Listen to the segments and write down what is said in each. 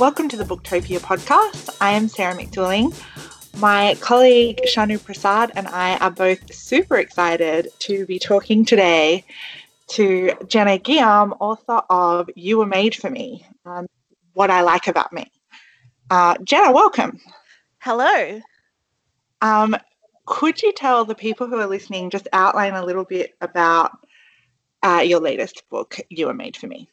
welcome to the Booktopia podcast. I am Sarah McDuling. My colleague Shanu Prasad and I are both super excited to be talking today to Jenna Guillaume, author of You Were Made for Me um, What I Like About Me. Uh, Jenna, welcome. Hello. Um, could you tell the people who are listening just outline a little bit about uh, your latest book, You Were Made for Me?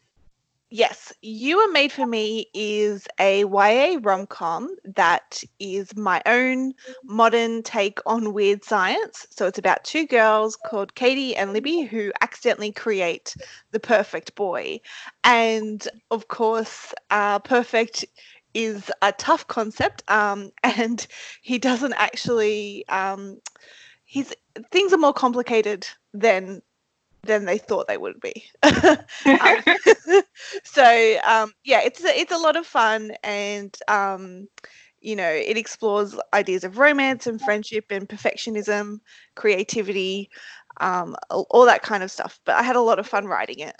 Yes, You Were Made for Me is a YA rom com that is my own modern take on weird science. So it's about two girls called Katie and Libby who accidentally create the perfect boy. And of course, uh, perfect is a tough concept um, and he doesn't actually. Um, His things are more complicated than than they thought they would be. um, so um, yeah, it's a, it's a lot of fun, and um, you know, it explores ideas of romance and friendship and perfectionism, creativity, um, all, all that kind of stuff. But I had a lot of fun writing it.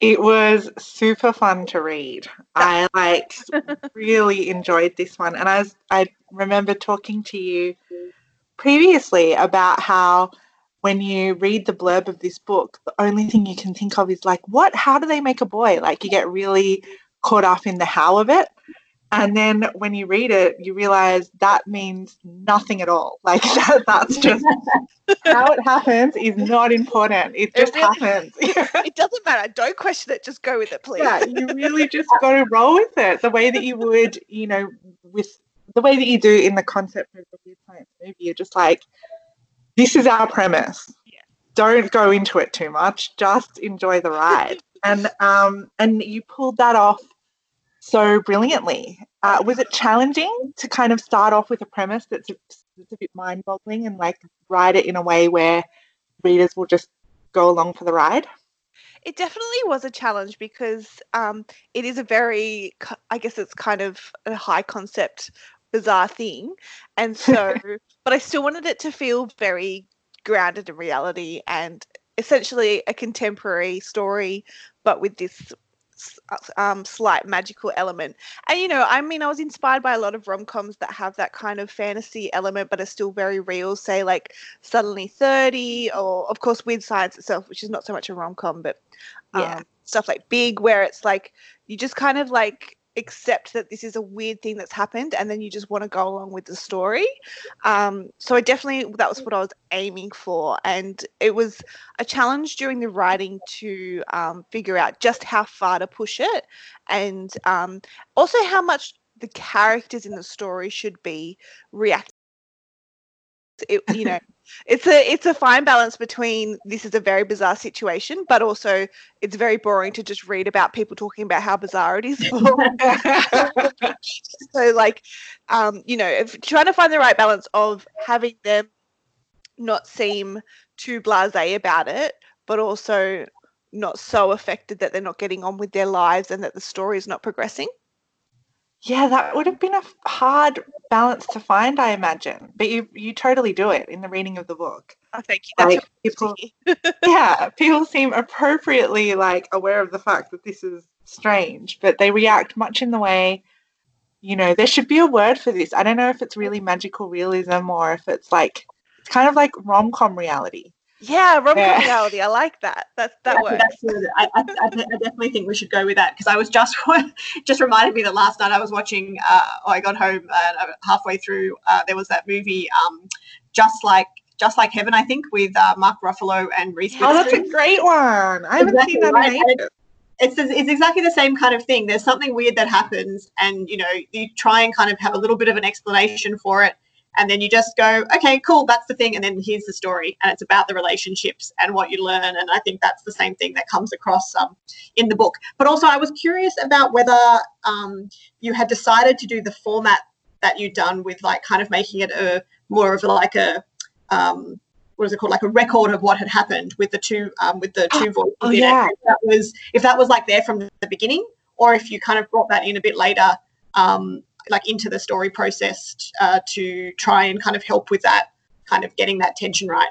It was super fun to read. I like really enjoyed this one, and I was I remember talking to you previously about how when you read the blurb of this book, the only thing you can think of is like, what? How do they make a boy? Like you get really caught up in the how of it. And then when you read it, you realize that means nothing at all. Like that, that's just how it happens is not important. It just it really, happens. it doesn't matter. Don't question it. Just go with it, please. Yeah, you really just got to roll with it the way that you would, you know, with the way that you do in the concept of the weird science movie. You're just like, this is our premise. Yeah. Don't go into it too much. Just enjoy the ride. and um, and you pulled that off so brilliantly. Uh, was it challenging to kind of start off with a premise that's a, that's a bit mind-boggling and like write it in a way where readers will just go along for the ride? It definitely was a challenge because um, it is a very, I guess it's kind of a high concept bizarre thing. And so, but I still wanted it to feel very grounded in reality and essentially a contemporary story, but with this um, slight magical element. And you know, I mean, I was inspired by a lot of rom coms that have that kind of fantasy element, but are still very real. Say like Suddenly Thirty, or of course Weird Science itself, which is not so much a rom com, but yeah, um, stuff like Big, where it's like you just kind of like accept that this is a weird thing that's happened and then you just want to go along with the story. Um, so i definitely that was what i was aiming for and it was a challenge during the writing to um, figure out just how far to push it and um, also how much the characters in the story should be reacting it, you know it's a it's a fine balance between this is a very bizarre situation, but also it's very boring to just read about people talking about how bizarre it is. so like, um, you know, if, trying to find the right balance of having them not seem too blasé about it, but also not so affected that they're not getting on with their lives and that the story is not progressing. Yeah, that would have been a hard balance to find, I imagine. But you you totally do it in the reading of the book. Oh, thank you. That's like, people, yeah, people seem appropriately like aware of the fact that this is strange, but they react much in the way, you know, there should be a word for this. I don't know if it's really magical realism or if it's like it's kind of like rom com reality. Yeah, rom yeah. reality. I like that. That that yeah, works. That's I, I, I, definitely think we should go with that because I was just just reminded me that last night I was watching. Uh, oh, I got home uh, halfway through. Uh, there was that movie, um, just like just like heaven, I think, with uh, Mark Ruffalo and Reese. Oh, that's a great one. I haven't exactly, seen that. Right? It's, it's exactly the same kind of thing. There's something weird that happens, and you know, you try and kind of have a little bit of an explanation for it and then you just go okay cool that's the thing and then here's the story and it's about the relationships and what you learn and i think that's the same thing that comes across um, in the book. But also i was curious about whether um, you had decided to do the format that you'd done with like kind of making it a more of like a um, what is it called? Like a record of what had happened with the two um, with the two voices oh, yeah. if that was if that was like there from the beginning or if you kind of brought that in a bit later um, like into the story process uh, to try and kind of help with that kind of getting that tension right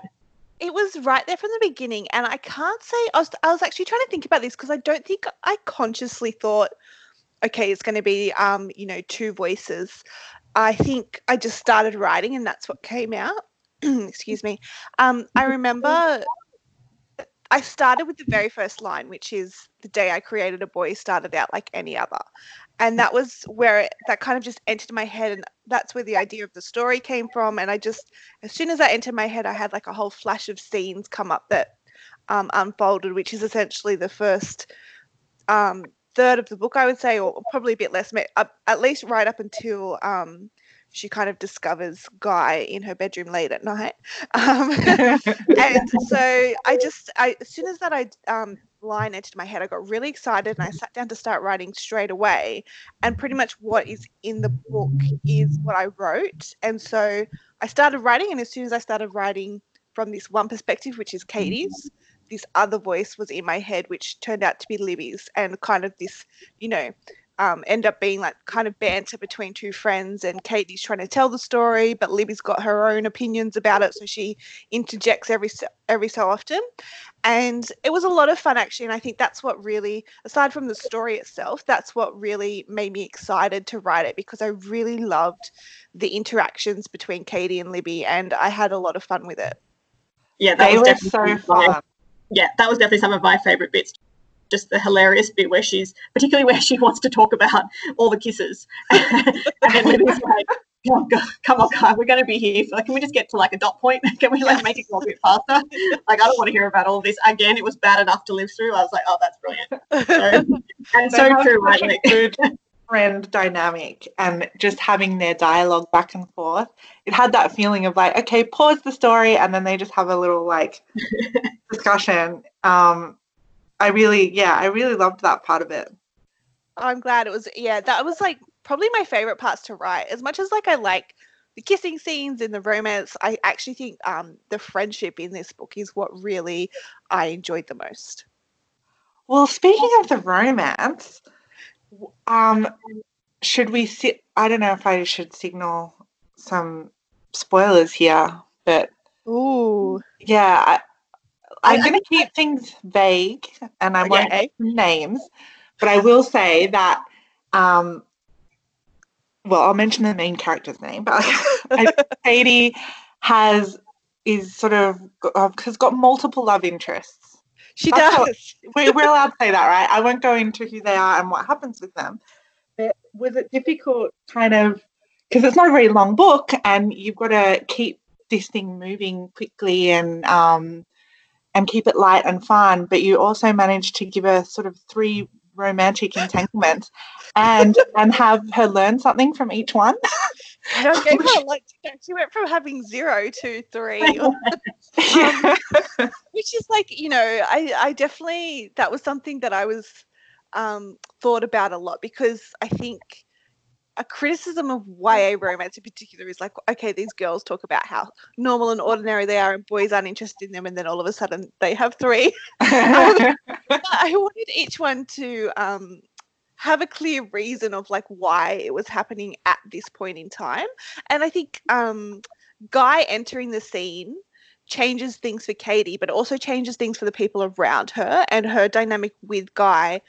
it was right there from the beginning and i can't say i was, I was actually trying to think about this because i don't think i consciously thought okay, it's going to be, um, you know, two voices. I think I just started writing and that's what came out. Excuse me. Um, I remember I started with the very first line, which is the day I created a boy started out like any other. And that was where it, that kind of just entered my head. And that's where the idea of the story came from. And I just, as soon as that entered my head, I had like a whole flash of scenes come up that um, unfolded, which is essentially the first um, third of the book, I would say, or probably a bit less, at least right up until um, she kind of discovers Guy in her bedroom late at night. Um, and so I just, I, as soon as that I um, line entered my head, I got really excited and I sat down to start writing straight away. And pretty much what is in the book is what I wrote. And so I started writing, and as soon as I started writing from this one perspective, which is mm-hmm. Katie's, this other voice was in my head, which turned out to be Libby's, and kind of this, you know, um, end up being like kind of banter between two friends, and Katie's trying to tell the story, but Libby's got her own opinions about it, so she interjects every so, every so often, and it was a lot of fun actually. And I think that's what really, aside from the story itself, that's what really made me excited to write it because I really loved the interactions between Katie and Libby, and I had a lot of fun with it. Yeah, that they was were so fun. Yeah, that was definitely some of my favorite bits just the hilarious bit where she's particularly where she wants to talk about all the kisses. And then Libby's like oh God, come on guy we're going to be here. Like can we just get to like a dot point? Can we like make it go a bit faster? Like I don't want to hear about all this. Again it was bad enough to live through. I was like oh that's brilliant. So, and so true right like, good friend dynamic and just having their dialogue back and forth it had that feeling of like okay pause the story and then they just have a little like discussion. Um I really, yeah, I really loved that part of it. I'm glad it was. Yeah, that was like probably my favorite parts to write. As much as like I like the kissing scenes and the romance, I actually think um, the friendship in this book is what really I enjoyed the most. Well, speaking of the romance, um, should we sit? I don't know if I should signal some spoilers here, but ooh, yeah, I'm going to keep things vague and I won't name names, but I will say that, um, well, I'll mention the main character's name, but Katie has is sort of uh, has got multiple love interests. She That's does. we're, we're allowed to say that, right? I won't go into who they are and what happens with them. But was it difficult, kind of, because it's not a very long book, and you've got to keep this thing moving quickly and um, and keep it light and fun, but you also manage to give her sort of three romantic entanglements and and have her learn something from each one. No, gave her like she went from having zero to three, um, which is like you know I I definitely that was something that I was um, thought about a lot because I think a criticism of YA romance in particular is like, okay, these girls talk about how normal and ordinary they are, and boys aren't interested in them, and then all of a sudden they have three. I wanted each one to um, have a clear reason of like why it was happening at this point in time, and I think um, Guy entering the scene changes things for Katie, but also changes things for the people around her, and her dynamic with Guy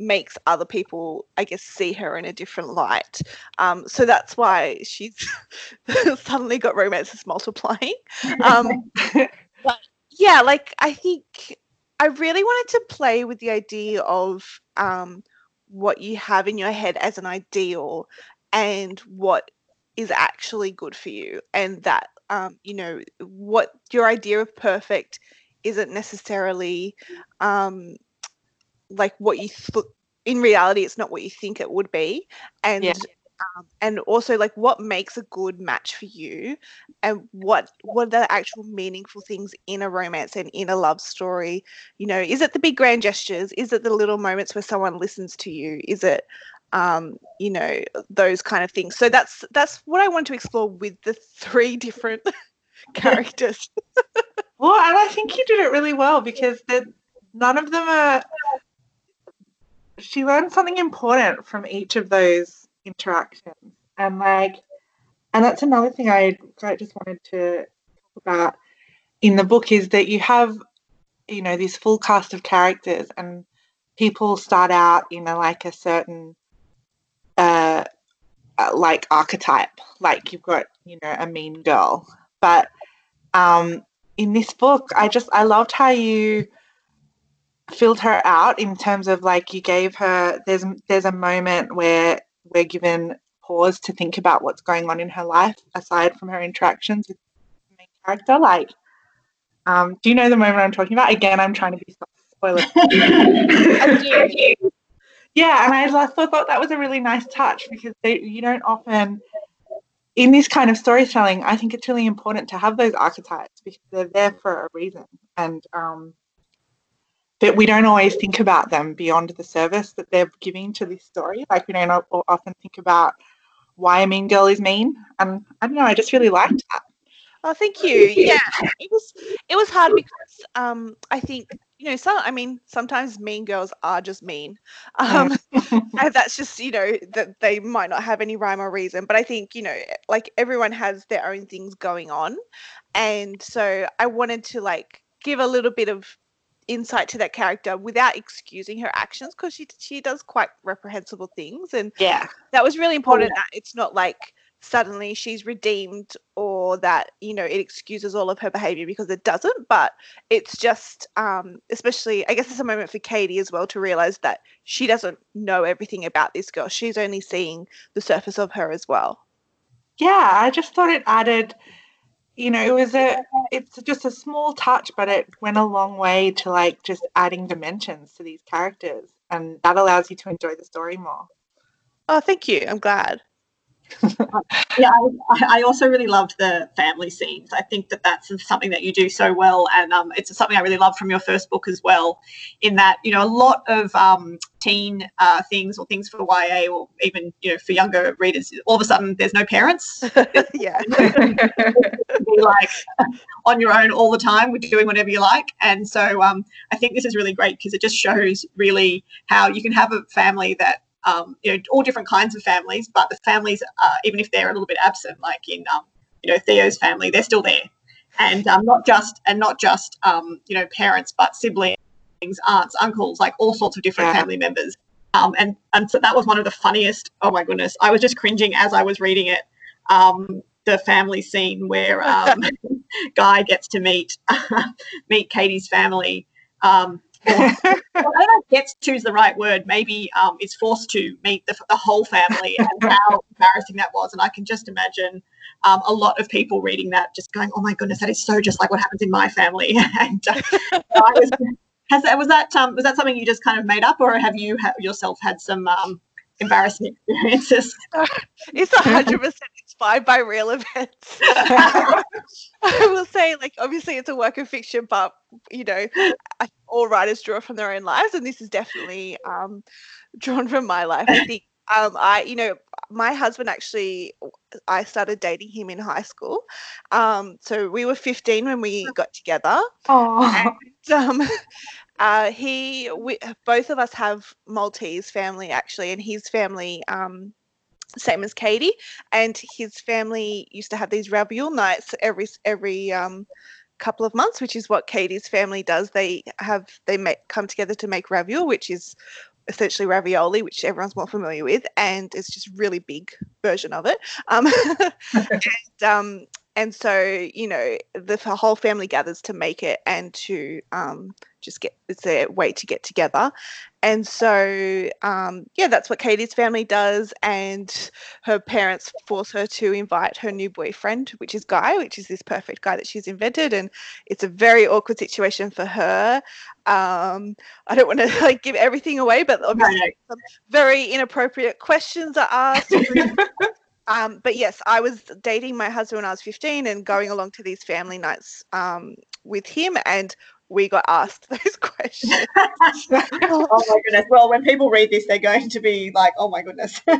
makes other people, I guess, see her in a different light. Um, so that's why she's suddenly got romances multiplying. Um, but yeah, like I think I really wanted to play with the idea of um, what you have in your head as an ideal and what is actually good for you, and that um, you know what your idea of perfect isn't necessarily um, like what you th- in reality it's not what you think it would be. And yeah. um, and also like what makes a good match for you and what what are the actual meaningful things in a romance and in a love story? You know is it the big grand gestures? Is it the little moments where someone listens to you? Is it um, you know those kind of things? So that's that's what i want to explore with the three different characters. Well and i think you did it really well because none of them are she learned something important from each of those interactions. And like, and that's another thing I, just wanted to talk about in the book is that you have, you know, this full cast of characters and people start out in a, like a certain uh, like archetype. Like you've got, you know, a mean girl. But um, in this book, I just I loved how you filled her out in terms of like you gave her there's there's a moment where we're given pause to think about what's going on in her life aside from her interactions with the main character like um, do you know the moment i'm talking about? Again i'm trying to be spoiler. Yeah and i thought that was a really nice touch because they, you don't often in this kind of storytelling i think it's really important to have those archetypes because they're there for a reason and um, but we don't always think about them beyond the service that they're giving to this story. Like we don't often think about why a mean girl is mean, and I don't know. I just really liked that. Oh, thank you. Yeah, it was it was hard because um, I think you know some. I mean, sometimes mean girls are just mean, um, and that's just you know that they might not have any rhyme or reason. But I think you know, like everyone has their own things going on, and so I wanted to like give a little bit of insight to that character without excusing her actions because she she does quite reprehensible things and yeah. that was really important yeah. that it's not like suddenly she's redeemed or that you know it excuses all of her behavior because it doesn't but it's just um especially i guess it's a moment for katie as well to realize that she doesn't know everything about this girl. She's only seeing the surface of her as well. Yeah i just thought it added you know, it was a it's just a small touch, but it went a long way to like just adding dimensions to these characters, and that allows you to enjoy the story more. Oh, thank you. I'm glad yeah, I, I, also really loved the family scenes. I think that that's something that you do so well, and um, it's something I really love from your first book as well. In that, you know, a lot of um, teen uh, things or things for YA or even you know for younger readers, all of a sudden there's no parents. yeah, be like on your own all the time, with doing whatever you like. And so um, I think this is really great because it just shows really how you can have a family that um, you know, all different kinds of families, but the families, uh, even if they're a little bit absent, like in, um, you know, Theo's family, they're still there, and um, not just and not just um, you know parents, but siblings, aunts, uncles, like all sorts of different yeah. family members. Um, and and so that was one of the funniest. Oh my goodness, I was just cringing as I was reading it. Um, the family scene where um, Guy gets to meet meet Katie's family. Um, I don't know gets to is the right word. Maybe um, is forced to meet the, the whole family and how embarrassing that was. And I can just imagine um, a lot of people reading that just going, "Oh my goodness, that is so just like what happens in my family." and uh, was, has that was that um, was that something you just kind of made up, or have you ha- yourself had some um, embarrassing experiences? it's a hundred percent inspired by real events. I will say, like, obviously it's a work of fiction, but you know, all writers draw from their own lives, and this is definitely um, drawn from my life. I think um, I, you know, my husband actually, I started dating him in high school. Um, so we were 15 when we got together. Oh. And, um, uh, he, we, both of us have Maltese family actually, and his family, um, same as Katie, and his family used to have these ravioli nights every every um, couple of months, which is what Katie's family does. They have they make, come together to make ravioli, which is essentially ravioli, which everyone's more familiar with, and it's just really big version of it. Um, and um, and so you know the whole family gathers to make it and to um, just get it's a way to get together. And so um, yeah that's what katie's family does and her parents force her to invite her new boyfriend which is guy which is this perfect guy that she's invented and it's a very awkward situation for her. Um, i don't want to like give everything away but obviously some very inappropriate questions are asked um, but yes, I was dating my husband when I was 15 and going along to these family nights um, with him, and we got asked those questions. oh my goodness. Well, when people read this, they're going to be like, oh my goodness. yeah.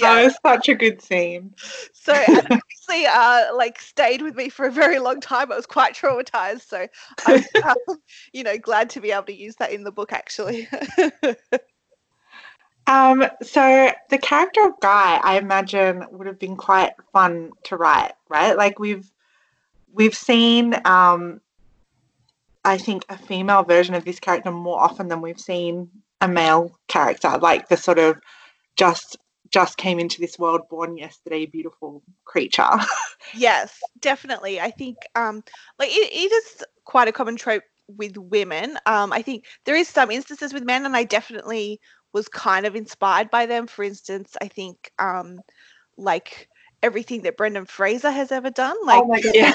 That was such a good scene. So obviously, uh, like stayed with me for a very long time. I was quite traumatized. So I'm, um, you know, glad to be able to use that in the book actually. Um, so the character of Guy, I imagine, would have been quite fun to write, right? Like we've we've seen, um, I think, a female version of this character more often than we've seen a male character. Like the sort of just just came into this world born yesterday beautiful creature. yes, definitely. I think um like it, it is quite a common trope with women. Um I think there is some instances with men and I definitely was kind of inspired by them. For instance, I think um like everything that Brendan Fraser has ever done. Like oh my god, yeah.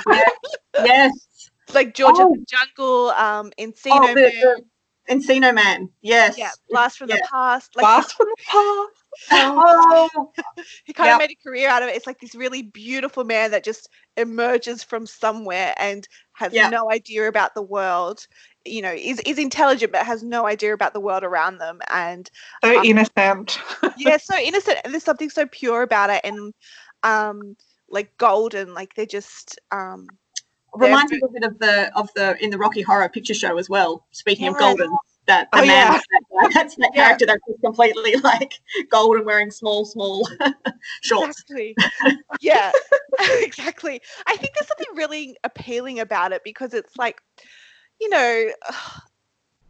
yes. Like George oh. of the Jungle, um, Encino oh, the, Man. The Encino Man, yes. Yeah, Blast from yeah. the Past. Like, Blast from the Past. Oh. he kind yep. of made a career out of it. It's like this really beautiful man that just emerges from somewhere and has yep. no idea about the world. You know, is is intelligent but has no idea about the world around them. And so um, innocent. yeah, so innocent. And there's something so pure about it, and um, like golden. Like they're just um, reminds me a bit of the of the in the Rocky Horror Picture Show as well. Speaking yeah. of golden, that the oh, man, yeah. that, that's that yeah. character that's completely like golden, wearing small, small shorts. Exactly. yeah, exactly. I think there's something really appealing about it because it's like, you know.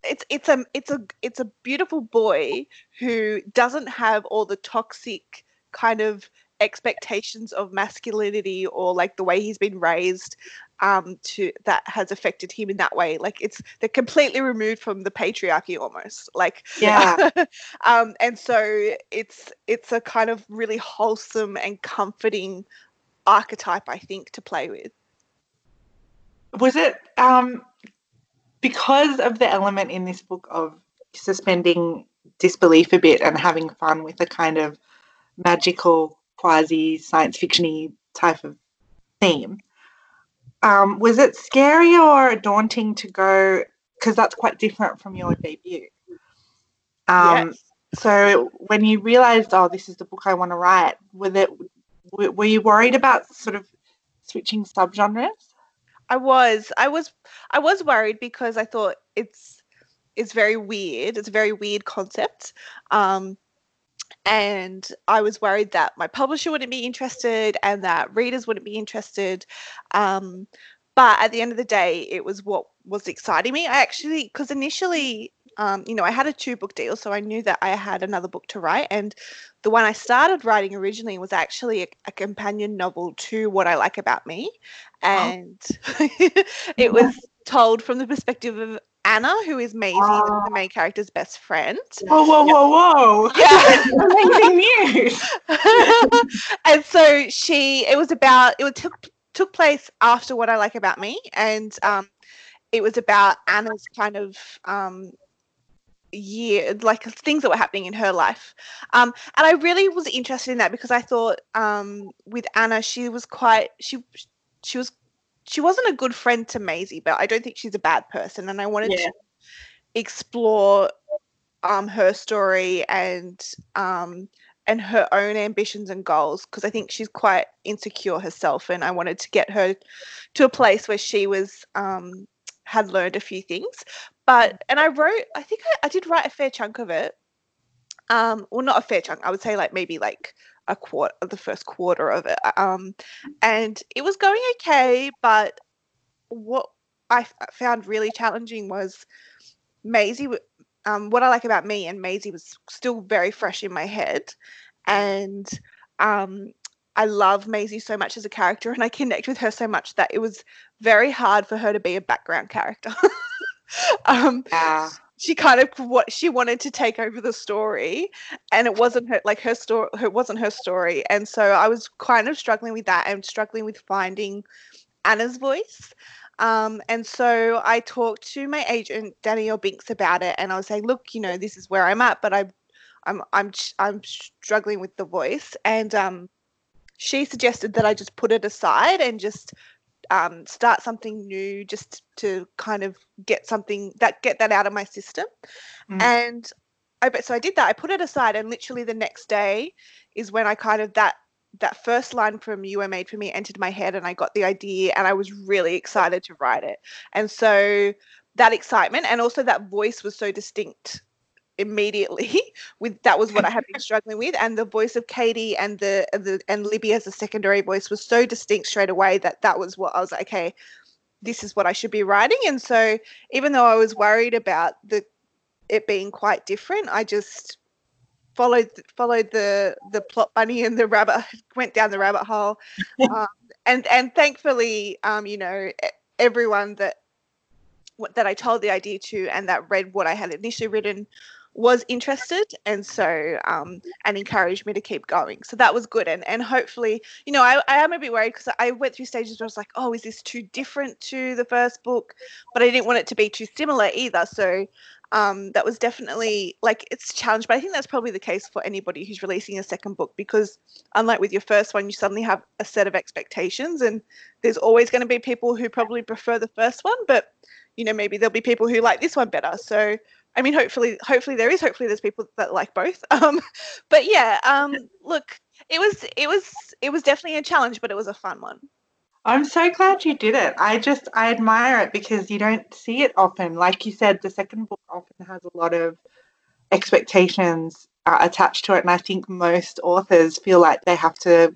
It's it's a it's a it's a beautiful boy who doesn't have all the toxic kind of expectations of masculinity or like the way he's been raised um, to that has affected him in that way. Like it's they're completely removed from the patriarchy almost. Like yeah. um, and so it's it's a kind of really wholesome and comforting archetype, I think, to play with. Was it um, because of the element in this book of suspending disbelief a bit and having fun with a kind of magical quasi science fictiony type of theme? Um, was it scary or daunting to go? Because that's quite different from your debut. Um, yes. So when you realised, oh, this is the book I want to write, were it were you worried about sort of switching subgenres? I was. I was. I was worried because I thought it's it's very weird. It's a very weird concept. Um, and I was worried that my publisher wouldn't be interested and that readers wouldn't be interested. Um, but at the end of the day, it was what was exciting me. I actually, because initially, um, you know, I had a two book deal, so I knew that I had another book to write. And the one I started writing originally was actually a, a companion novel to What I Like About Me. Oh. And it was told from the perspective of Anna, who is Maisie, the main character's best friend. Whoa, whoa, whoa, whoa! Yeah, amazing news. and so she, it was about it took took place after what I like about me, and um, it was about Anna's kind of um, year, like things that were happening in her life. Um, and I really was interested in that because I thought um, with Anna, she was quite she she was she wasn't a good friend to Maisie, but I don't think she's a bad person. And I wanted yeah. to explore um, her story and um, and her own ambitions and goals because I think she's quite insecure herself, and I wanted to get her to a place where she was um, had learned a few things. But and I wrote, I think I, I did write a fair chunk of it. Um, well, not a fair chunk. I would say like maybe like a quarter of the first quarter of it. Um, and it was going okay, but what I found really challenging was Maisie. Um, what I like about me and Maisie was still very fresh in my head, and um, I love Maisie so much as a character, and I connect with her so much that it was very hard for her to be a background character. um, yeah. she kind of what she wanted to take over the story and it wasn't her like her story it wasn't her story and so i was kind of struggling with that and struggling with finding anna's voice. Um, and so i talked to my agent danielle binks about it and i was saying look you know this is where i'm at but i i'm i'm i'm struggling with the voice and um, she suggested that i just put it aside and just um, start something new just to kind of get something that get that out of my system. Mm. and I so I did that. I put it aside and literally the next day is when I kind of that that first line from you were made for me entered my head and I got the idea and I was really excited to write it. And so that excitement and also that voice was so distinct immediately with that was what I had been struggling with and the voice of Katie and the the and Libby as a secondary voice was so distinct straight away that that was what I was like okay this is what I should be writing and so even though I was worried about the it being quite different I just followed followed the the plot bunny and the rabbit went down the rabbit hole um, and and thankfully um, you know everyone that that I told the idea to and that read what I had initially written was interested and so um, and encouraged me to keep going. So that was good and and hopefully you know I, I am a bit worried because I went through stages where I was like oh is this too different to the first book? But I didn't want it to be too similar either. So um, that was definitely like it's a challenge but I think that's probably the case for anybody who's releasing a second book because unlike with your first one you suddenly have a set of expectations and there's always going to be people who probably prefer the first one but you know maybe there'll be people who like this one better. So I mean, hopefully, hopefully there is. Hopefully, there's people that like both. Um, but yeah, um, look, it was, it was, it was definitely a challenge, but it was a fun one. I'm so glad you did it. I just, I admire it because you don't see it often. Like you said, the second book often has a lot of expectations uh, attached to it, and I think most authors feel like they have to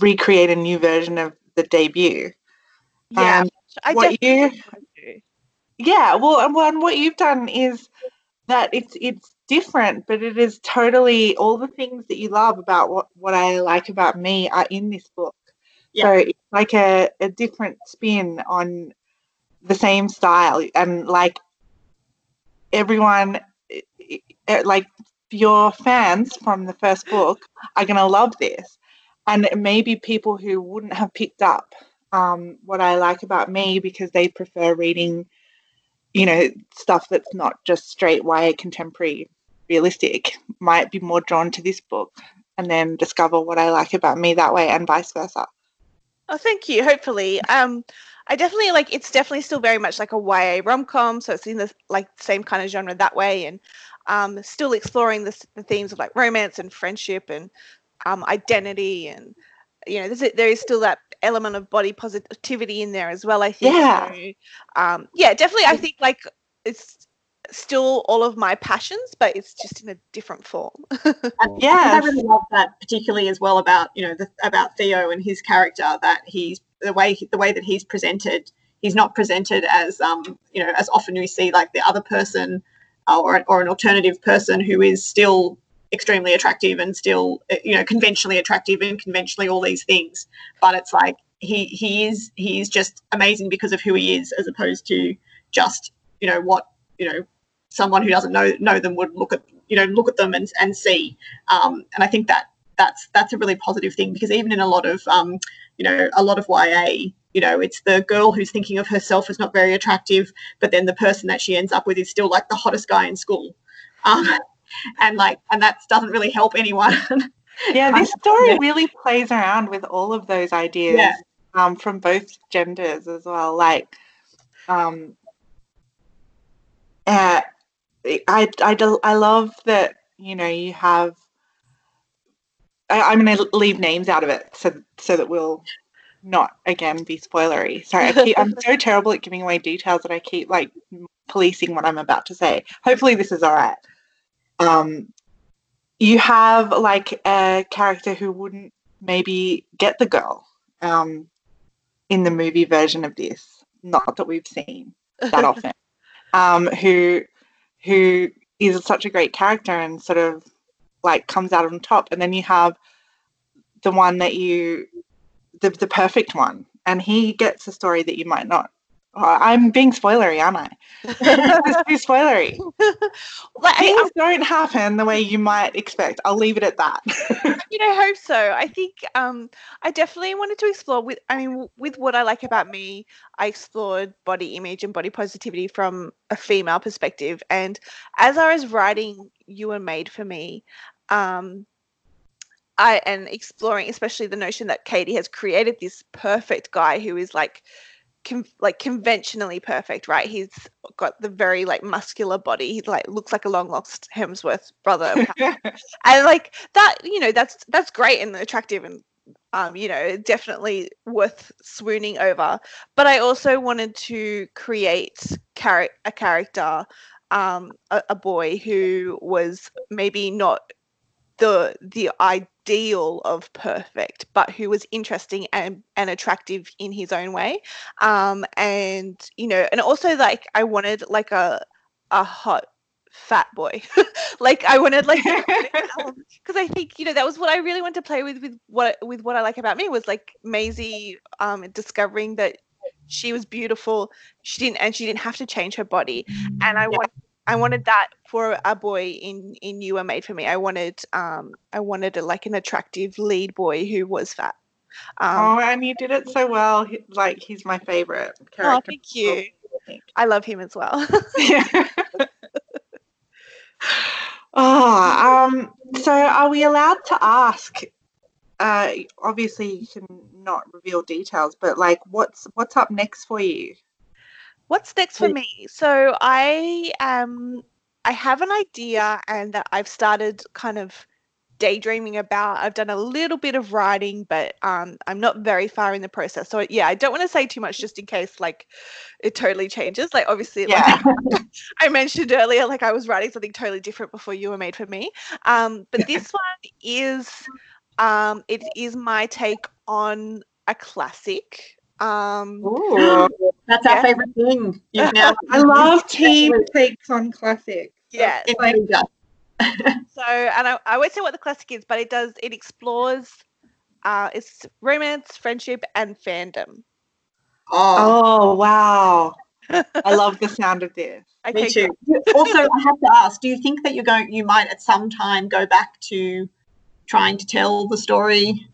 recreate a new version of the debut. Yeah, um, I what you yeah well and, well, and what you've done is that it's it's different but it is totally all the things that you love about what what i like about me are in this book yeah. so it's like a, a different spin on the same style and like everyone like your fans from the first book are going to love this and maybe people who wouldn't have picked up um, what i like about me because they prefer reading you know, stuff that's not just straight YA contemporary realistic might be more drawn to this book and then discover what I like about me that way and vice versa. Oh, thank you. Hopefully. Um, I definitely like it's definitely still very much like a YA rom com, so it's in the like same kind of genre that way, and um, still exploring the, the themes of like romance and friendship and um, identity and you know, there's there is still that element of body positivity in there as well. I think. Yeah. So, um, yeah, definitely. I think like it's still all of my passions, but it's just in a different form. yeah, I really love that, particularly as well about you know the, about Theo and his character that he's the way the way that he's presented. He's not presented as um, you know as often we see like the other person uh, or or an alternative person who is still extremely attractive and still you know conventionally attractive and conventionally all these things. But it's like he he is he is just amazing because of who he is as opposed to just you know what you know someone who doesn't know know them would look at you know look at them and, and see. Um, and i think that that's that's a really positive thing because even in a lot of um, you know a lot of ya you know it's the girl who's thinking of herself as not very attractive but then the person that she ends up with is still like the hottest guy in school. Um, and like and that doesn't really help anyone yeah this story yeah. really plays around with all of those ideas yeah. um, from both genders as well like um uh, I, I, I love that you know you have I, am going to leave names out of it so so that we'll not again be spoilery. Sorry, I keep, I'm so terrible at giving away details that I keep like policing what I'm about to say. Hopefully, this is all right um, you have like a character who wouldn't maybe get the girl um, in the movie version of this. Not that we've seen that often. Um, who who is such a great character and sort of like comes out on top, and then you have the one that you the the perfect one, and he gets a story that you might not I'm being spoilery, am I? it's too spoilery. like, Things I, don't happen the way you might expect. I'll leave it at that. you know, hope so. I think um, I definitely wanted to explore with. I mean, with what I like about me, I explored body image and body positivity from a female perspective. And as I was writing "You Were Made for Me," um, I and exploring, especially the notion that Katie has created this perfect guy who is like con- like conventionally perfect, right? He's got the very like muscular body. He like looks like a long lost Hemsworth brother, and like that, you know, that's that's great and attractive and um, you know, definitely worth swooning over. But I also wanted to create char- a character, um, a, a boy who was maybe not the the ideal of perfect, but who was interesting and and attractive in his own way. Um, and you know, and also like I wanted like a a hot fat boy. like I wanted like because I think you know that was what I really wanted to play with with what with what I like about me was like Maisie um discovering that she was beautiful. She didn't and she didn't have to change her body. And I yeah. want I wanted that for a boy in in You Were Made for Me. I wanted um I wanted a, like an attractive lead boy who was fat. Um, oh, and you did it so well. Like he's my favorite character. Oh, thank you. I love him as well. oh, um, so are we allowed to ask? Uh, obviously, you can not reveal details, but like, what's what's up next for you? What's next for me? So I um I have an idea, and that I've started kind of daydreaming about. I've done a little bit of writing, but um, I'm not very far in the process. So yeah, I don't want to say too much just in case like it totally changes. Like obviously, yeah. like I mentioned earlier, like I was writing something totally different before you were made for me. Um, but this one is um, it is my take on a classic. Um, Ooh, that's yeah. our favorite thing. I love team takes on classics. Yeah, like, so, and I, I won't say what the classic is, but it does, it explores uh, it's romance, friendship, and fandom. Oh, oh wow. I love the sound of this. Okay, Me too. also, I have to ask: Do you think that you're going? You might at some time go back to trying to tell the story.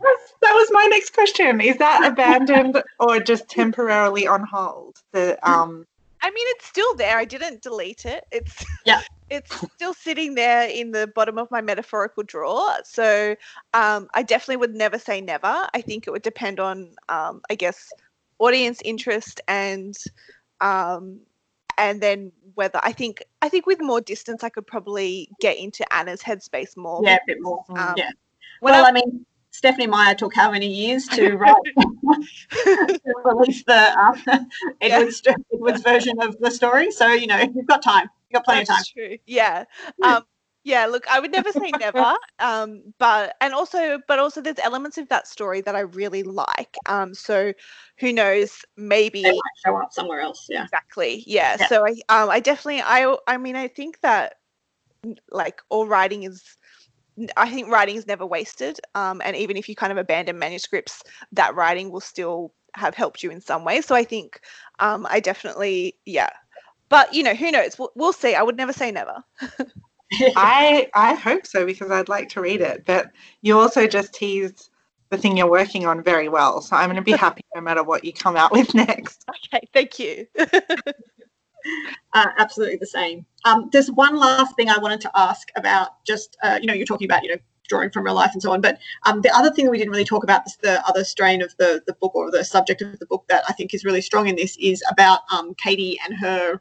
That was my next question. Is that abandoned or just temporarily on hold? The um. I mean, it's still there. I didn't delete it. It's yeah it's still sitting there in the bottom of my metaphorical drawer. So um, I definitely would never say never. I think it would depend on, um, I guess, audience interest and um, and then whether I think I think with more distance I could probably get into Anna's headspace more. Yeah, a bit more. Um, yeah. Well, I, mean, Stephenie Meyer took how many years to write to release the um, Edward's, yeah. Edward's version of the story? So you know you've got time. You've got plenty That's of time. True. Yeah. Um, yeah. Look, I would never say never. Um, but and also, but also, there's elements of that story that I really like. Um, so who knows? Maybe they might show up somewhere else. Yeah. Exactly. Yeah. yeah. So I, um, I definitely, I, I mean, I think that like all writing is I think writing is never wasted. Um, and even if you kind of abandon manuscripts, that writing will still have helped you in some way. So I think um, I definitely, yeah. But you know, who knows? We'll, we'll see. I would never say never. I I hope so because I'd like to read it. But you also just teased the thing you're working on very well. So I'm going to be happy no matter what you come out with next. Okay, thank you. Uh, absolutely the same. Um, there's one last thing I wanted to ask about. Just uh, you know, you're talking about you know drawing from real life and so on. But um, the other thing we didn't really talk about, the other strain of the the book or the subject of the book that I think is really strong in this is about um, Katie and her,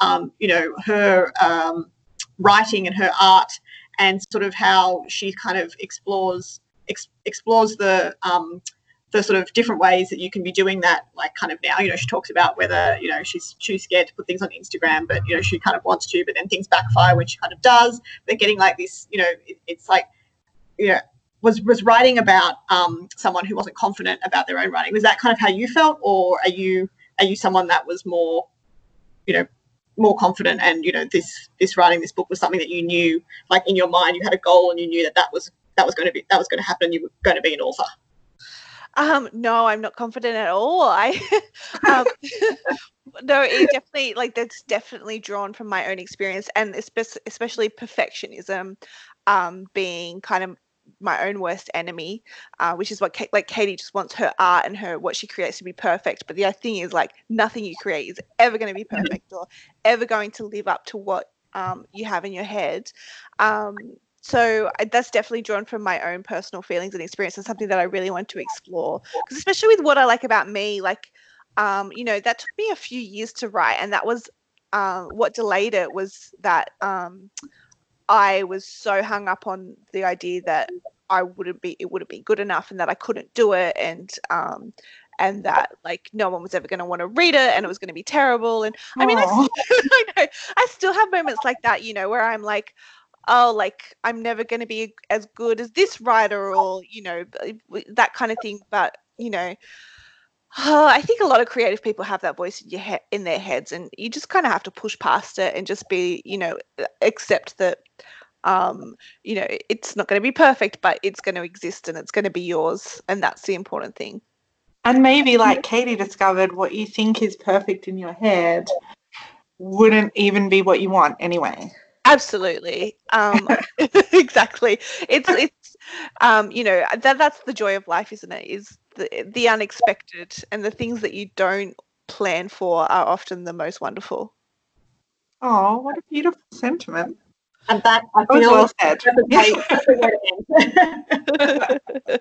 um, you know, her um, writing and her art, and sort of how she kind of explores ex- explores the um, the sort of different ways that you can be doing that like kind of now. You know she talks about whether you know she's too scared to put things on instagram but you know she kind of wants to but then things backfire when she kind of does. They're getting like this you know it, it's like you know was was writing about um, someone who wasn't confident about their own writing. Was that kind of how you felt or are you are you someone that was more you know more confident and you know this this writing this book was something that you knew like in your mind you had a goal and you knew that that was that was going to be that was going to happen and you were going to be an author um, no, I'm not confident at all. I um, no, it definitely like that's definitely drawn from my own experience and especially perfectionism um, being kind of my own worst enemy, uh, which is what Kate, like Katie just wants her art and her what she creates to be perfect. But the thing is, like nothing you create is ever going to be perfect or ever going to live up to what um, you have in your head. Um, so that's definitely drawn from my own personal feelings and experience and something that i really want to explore. Because especially with what i like about me like um, you know that took me a few years to write and that was um, what delayed it was that um, i was so hung up on the idea that i wouldn't be it wouldn't be good enough and that i couldn't do it and um, and that like no one was ever going to want to read it and it was going to be terrible and i mean I still, I, know, I still have moments like that you know where i'm like oh like i'm never going to be as good as this writer or you know that kind of thing but you know Oh, I think a lot of creative people have that voice in your he- in their heads, and you just kind of have to push past it and just be, you know, accept that, um, you know, it's not going to be perfect, but it's going to exist and it's going to be yours, and that's the important thing. And maybe, like Katie discovered, what you think is perfect in your head wouldn't even be what you want anyway. Absolutely. Um, exactly. It's it's um, you know that that's the joy of life, isn't it? Is the the unexpected and the things that you don't plan for are often the most wonderful. Oh, what a beautiful sentiment. And that I That feel well said.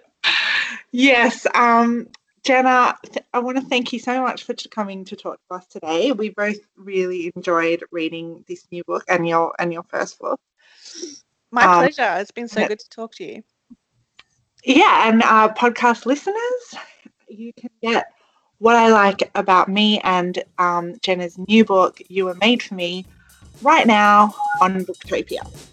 Yes, um, Jenna, th- I want to thank you so much for coming to talk to us today. We both really enjoyed reading this new book and your and your first book. My Um, pleasure. It's been so good to talk to you. Yeah, and uh, podcast listeners, you can get what I like about me and um, Jenna's new book, You Were Made for Me, right now on Booktopia.